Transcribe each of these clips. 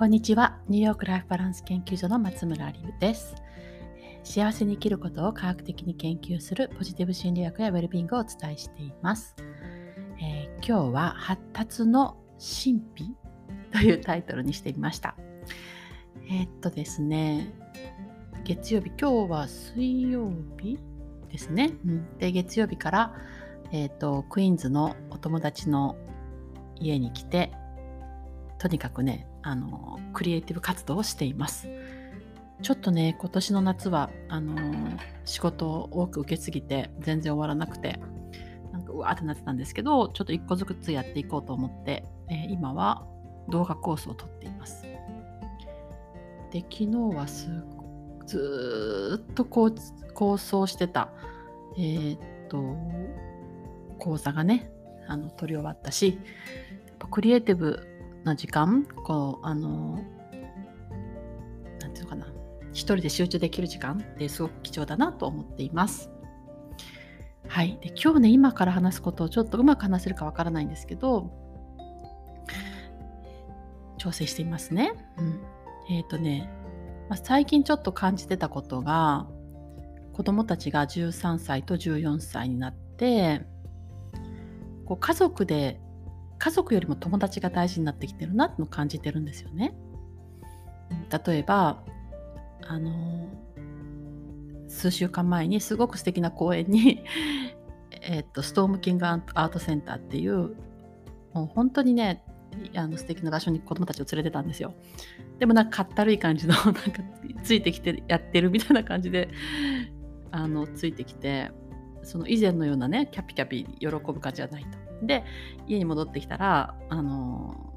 こんにちは。ニューヨークライフバランス研究所の松村理です。幸せに生きることを科学的に研究するポジティブ心理学やウェルビングをお伝えしています。えー、今日は発達の神秘というタイトルにしてみました。えー、っとですね、月曜日、今日は水曜日ですね。うん、で、月曜日から、えー、っと、クイーンズのお友達の家に来て、とにかくね、あのクリエイティブ活動をしています。ちょっとね今年の夏はあの仕事を多く受けすぎて全然終わらなくてなんかうわーってなってたんですけどちょっと一個ずつやっていこうと思って、えー、今は動画コースをとっています。で昨日はすずっとこう構想してた、えー、っと講座がねあの取り終わったしクリエイティブな時間こうあのなんていうのかな一人で集中できる時間ってすごく貴重だなと思っています。はい、で今日ね今から話すことをちょっとうまく話せるかわからないんですけど調整していますね。うん、えっ、ー、とね、まあ、最近ちょっと感じてたことが子供たちが13歳と14歳になってこう家族で家族よりも友達が大事になってきてるなっての感じてるんですよね。例えばあの数週間前にすごく素敵な公園に えっとストームキングアートセンターっていうもう本当にねあの素敵な場所に子供たちを連れてたんですよ。でもなんかかったるい感じの なんかついてきてやってるみたいな感じであのついてきてその以前のようなねキャピキャピ喜ぶ感じじゃないと。で家に戻ってきたらあの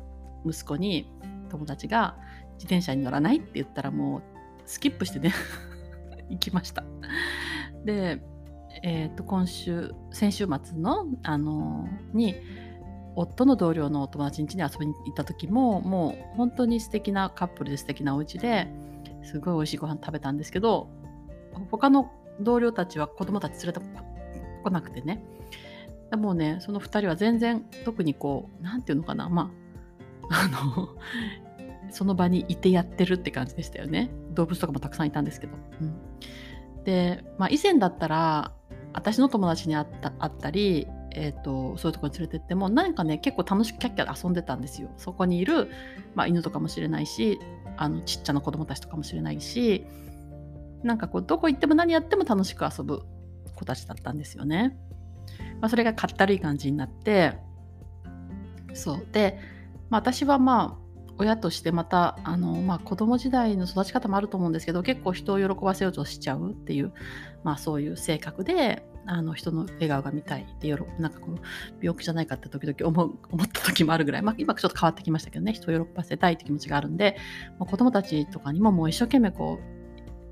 息子に友達が自転車に乗らないって言ったらもうスキップしてね 行きました。で、えー、と今週先週末のあのに夫の同僚のお友達ん家に遊びに行った時ももう本当に素敵なカップルで素敵なお家ですごい美味しいご飯食べたんですけど他の同僚たちは子供たち連れてこなくてねもうねその2人は全然特にこう何て言うのかなまあ あのその場にいてやってるって感じでしたよね。動物とかもたくさんいたんですけど、うん、で、まあ、以前だったら私の友達に会った会ったり、えーと、そういうとこに連れてっても何かね結構楽しくキャッキャ遊んでたんですよ。そこにいる、まあ、犬とかもしれないしあのちっちゃな子供たちとかもしれないしなんかこうどこ行っても何やっても楽しく遊ぶ子たちだったんですよね。まあ、それがかったるい感じになってそう。で、まあ、私はまあ親としてまたあの、まあ、子供時代の育ち方もあると思うんですけど結構人を喜ばせようとしちゃうっていう、まあ、そういう性格であの人の笑顔が見たいってなんかこう病気じゃないかって時々思う 思った時もあるぐらい、まあ、今ちょっと変わってきましたけどね人を喜ばせたいって気持ちがあるんで、まあ、子供たちとかにももう一生懸命こ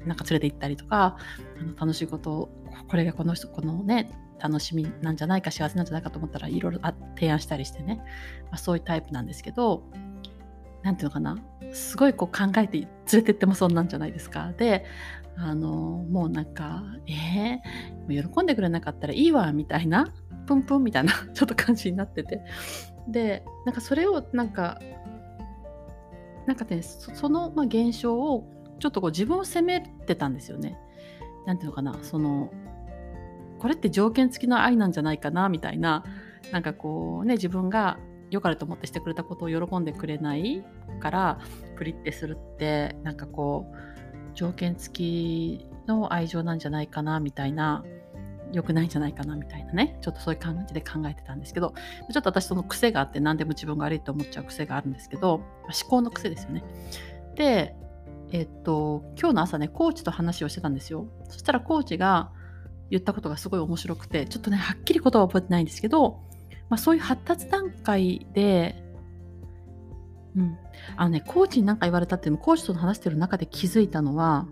うなんか連れて行ったりとかあの楽しいことをこれがこの人このね楽しみなんじゃないか幸せなんじゃないかと思ったらいろいろ提案したりしてね、まあ、そういうタイプなんですけど何ていうのかな。すごいこう考えて連れてってもそんなんじゃないですか。であのもうなんかえー、喜んでくれなかったらいいわみたいな。プンプンみたいな ちょっと感じになってて。でなんかそれをなんかなんかねその、まあ、現象をちょっとこう自分を責めてたんですよね。なんていうのかな。そのこれって条件付きの愛なんじゃないかなみたいななんかこうね自分が良かれと思ってしてくれたことを喜んでくれないからプリってするってなんかこう条件付きの愛情なんじゃないかなみたいな良くないんじゃないかなみたいなねちょっとそういう感じで考えてたんですけどちょっと私その癖があって何でも自分が悪いと思っちゃう癖があるんですけど思考の癖ですよね。でえっと今日の朝ねコーチと話をしてたんですよ。そしたらコーチが言ったことがすごい面白くてちょっとねはっきり言葉は覚えてないんですけど、まあ、そういう発達段階でうん、あのねコーチに何か言われたっていうのもコーチと話してる中で気づいたのは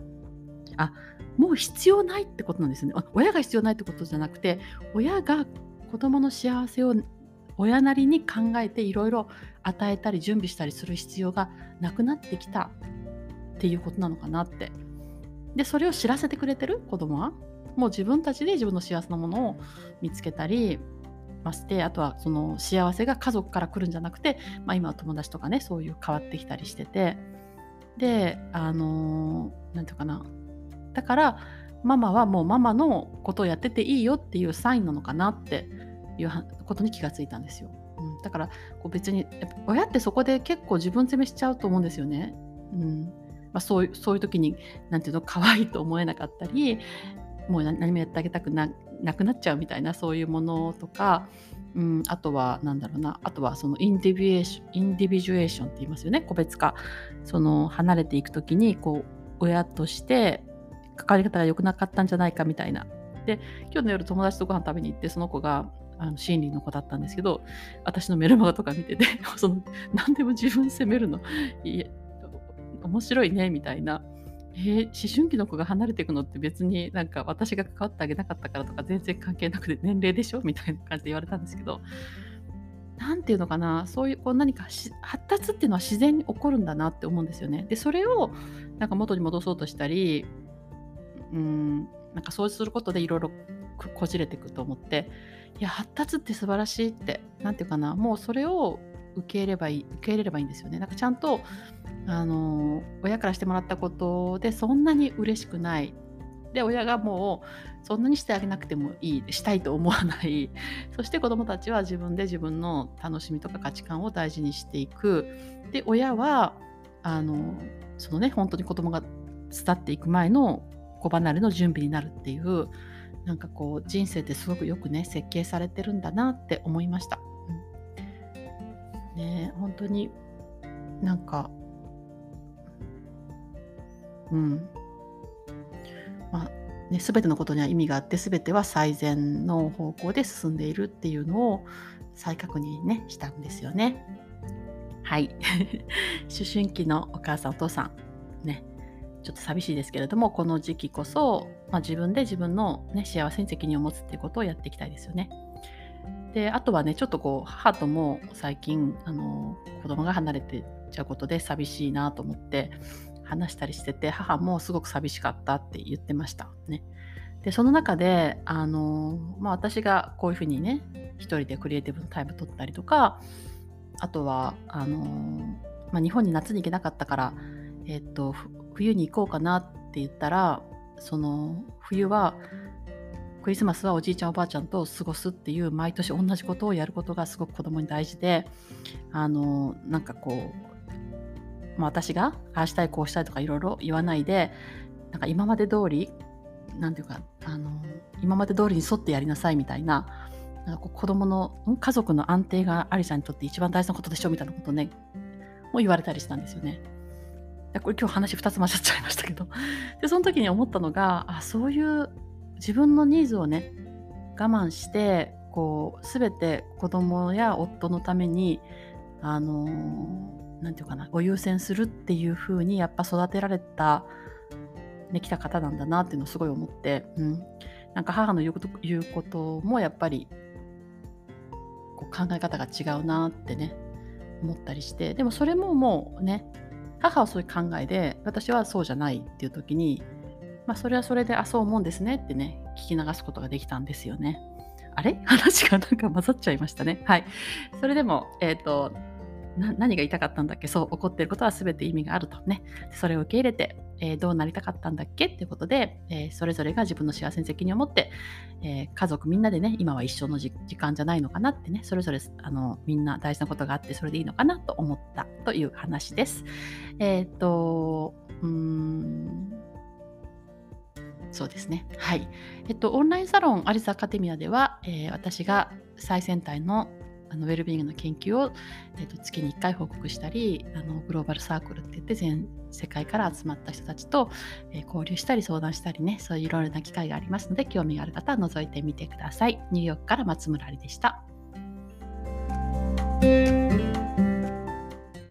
あもう必要ないってことなんですね。親が必要ないってことじゃなくて親が子供の幸せを親なりに考えていろいろ与えたり準備したりする必要がなくなってきたっていうことなのかなって。でそれを知らせてくれてる子供はもう自分たちで自分の幸せなものを見つけたりましてあとはその幸せが家族から来るんじゃなくて、まあ、今は友達とかねそういう変わってきたりしててであの何て言うかなだからママはもうママのことをやってていいよっていうサインなのかなっていうことに気がついたんですよ。うん、だからこう別に親ってそこで結構自分責めしちゃうと思うんですよね。うんまあ、そういうそういう時に何ていうの可愛いと思えなかったりもう何もやってあげたくなくなっちゃうみたいなそういうものとか、うん、あとは何だろうなあとはそのインディビエーションインディビジュエーションって言いますよね個別化。その離れていく時にこう親として関わり方が良くなかったんじゃないかみたいな。で今日の夜友達とご飯食べに行ってその子があの心理の子だったんですけど私のメルマガとか見てて その何でも自分責めるの？面白いねみたいな。えー、思春期の子が離れていくのって別になんか私が関わってあげなかったからとか全然関係なくて年齢でしょ？みたいな感じで言われたんですけど何て言うのかな？そういうこう何か発達っていうのは自然に起こるんだなって思うんですよね。でそれをなんか元に戻そうとしたりうんなんかそうすることでいろいろこじれていくと思っていや発達って素晴らしいって何て言うかな？もうそれを受け入れればいい受け入れればいいんですよね。なんかちゃんとあの親からしてもらったことでそんなに嬉しくない。で親がもうそんなにしてあげなくてもいいしたいと思わない。そして子どもたちは自分で自分の楽しみとか価値観を大事にしていく。で親はあのそのね本当に子供が伝っていく前の子離れの準備になるっていうなんかこう人生ってすごくよくね設計されてるんだなって思いました。うん、ね本当になんかうんまあね、全てのことには意味があって全ては最善の方向で進んでいるっていうのを再確認ねしたんですよね。はい 思春期のお母さんお父さんねちょっと寂しいですけれどもこの時期こそ、まあ、自分で自分の、ね、幸せに責任を持つっていうことをやっていきたいですよね。であとはねちょっとこう母とも最近あの子供が離れてちゃうことで寂しいなと思って話したりしてて母もすごく寂しかったって言ってましたね。でその中であの、まあ、私がこういうふうにね一人でクリエイティブのタイム取ったりとかあとはあの、まあ、日本に夏に行けなかったから、えっと、冬に行こうかなって言ったらその冬はクリスマスはおじいちゃんおばあちゃんと過ごすっていう毎年同じことをやることがすごく子供に大事であのなんかこうまあ、私がああしたいこうしたいとかいろいろ言わないでなんか今まで通りなんていうかあの今まで通りに沿ってやりなさいみたいななんか子供の家族の安定がアリさんにとって一番大事なことでしょうみたいなことねも言われたりしたんですよね。これ今日話2つ混ざっちゃいましたけどでその時に思ったのがあそういう自分のニーズをね我慢してこう全て子供や夫のためにあの何て言うかなご優先するっていう風にやっぱ育てられた、ね、きた方なんだなっていうのをすごい思って、うん、なんか母の言うこと言うこともやっぱりこう考え方が違うなってね思ったりしてでもそれももうね母はそういう考えで私はそうじゃないっていう時に、まあ、それはそれであそう思うんですねってね聞き流すことができたんですよね。あれ？話がなんか混ざっちゃいましたね。はい。それでも、えっ、ー、と、何が言いたかったんだっけ？そう怒ってることは全て意味があるとねそれを受け入れて、えー、どうなりたかったんだっけ？っていうことで、えー、それぞれが自分の幸せに責任を持って、えー、家族みんなでね今は一緒の時間じゃないのかなってねそれぞれあのみんな大事なことがあってそれでいいのかなと思ったという話です。えっ、とうーんそうですね。はい。えっと、オンラインサロンアリスアカデミアでは、えー、私が最先端のあのウェルビーイングの研究を、えー、と月に1回報告したりあのグローバルサークルって言って全世界から集まった人たちと、えー、交流したり相談したりねそういういろいろな機会がありますので興味がある方は覗いてみてください。ニューヨークから松村ありでした。